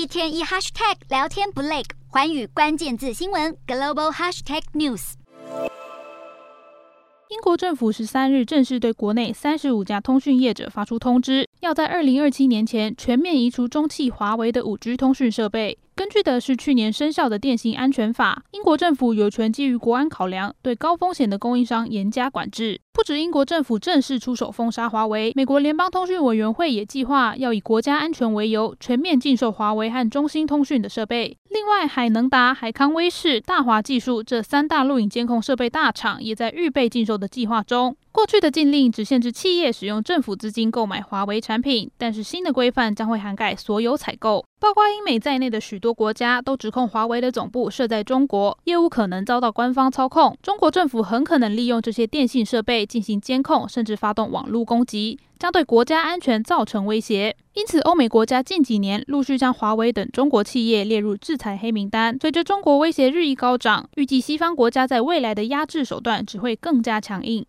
一天一 hashtag 聊天不累，环宇关键字新闻 global hashtag news。英国政府十三日正式对国内三十五家通讯业者发出通知，要在二零二七年前全面移除中企华为的五 G 通讯设备。根据的是去年生效的电信安全法，英国政府有权基于国安考量，对高风险的供应商严加管制。不止英国政府正式出手封杀华为，美国联邦通讯委员会也计划要以国家安全为由，全面禁售华为和中兴通讯的设备。另外，海能达、海康威视、大华技术这三大录影监控设备大厂也在预备禁售的计划中。过去的禁令只限制企业使用政府资金购买华为产品，但是新的规范将会涵盖所有采购，包括英美在内的许多国家都指控华为的总部设在中国，业务可能遭到官方操控。中国政府很可能利用这些电信设备进行监控，甚至发动网络攻击，将对国家安全造成威胁。因此，欧美国家近几年陆续将华为等中国企业列入制裁黑名单。随着中国威胁日益高涨，预计西方国家在未来的压制手段只会更加强硬。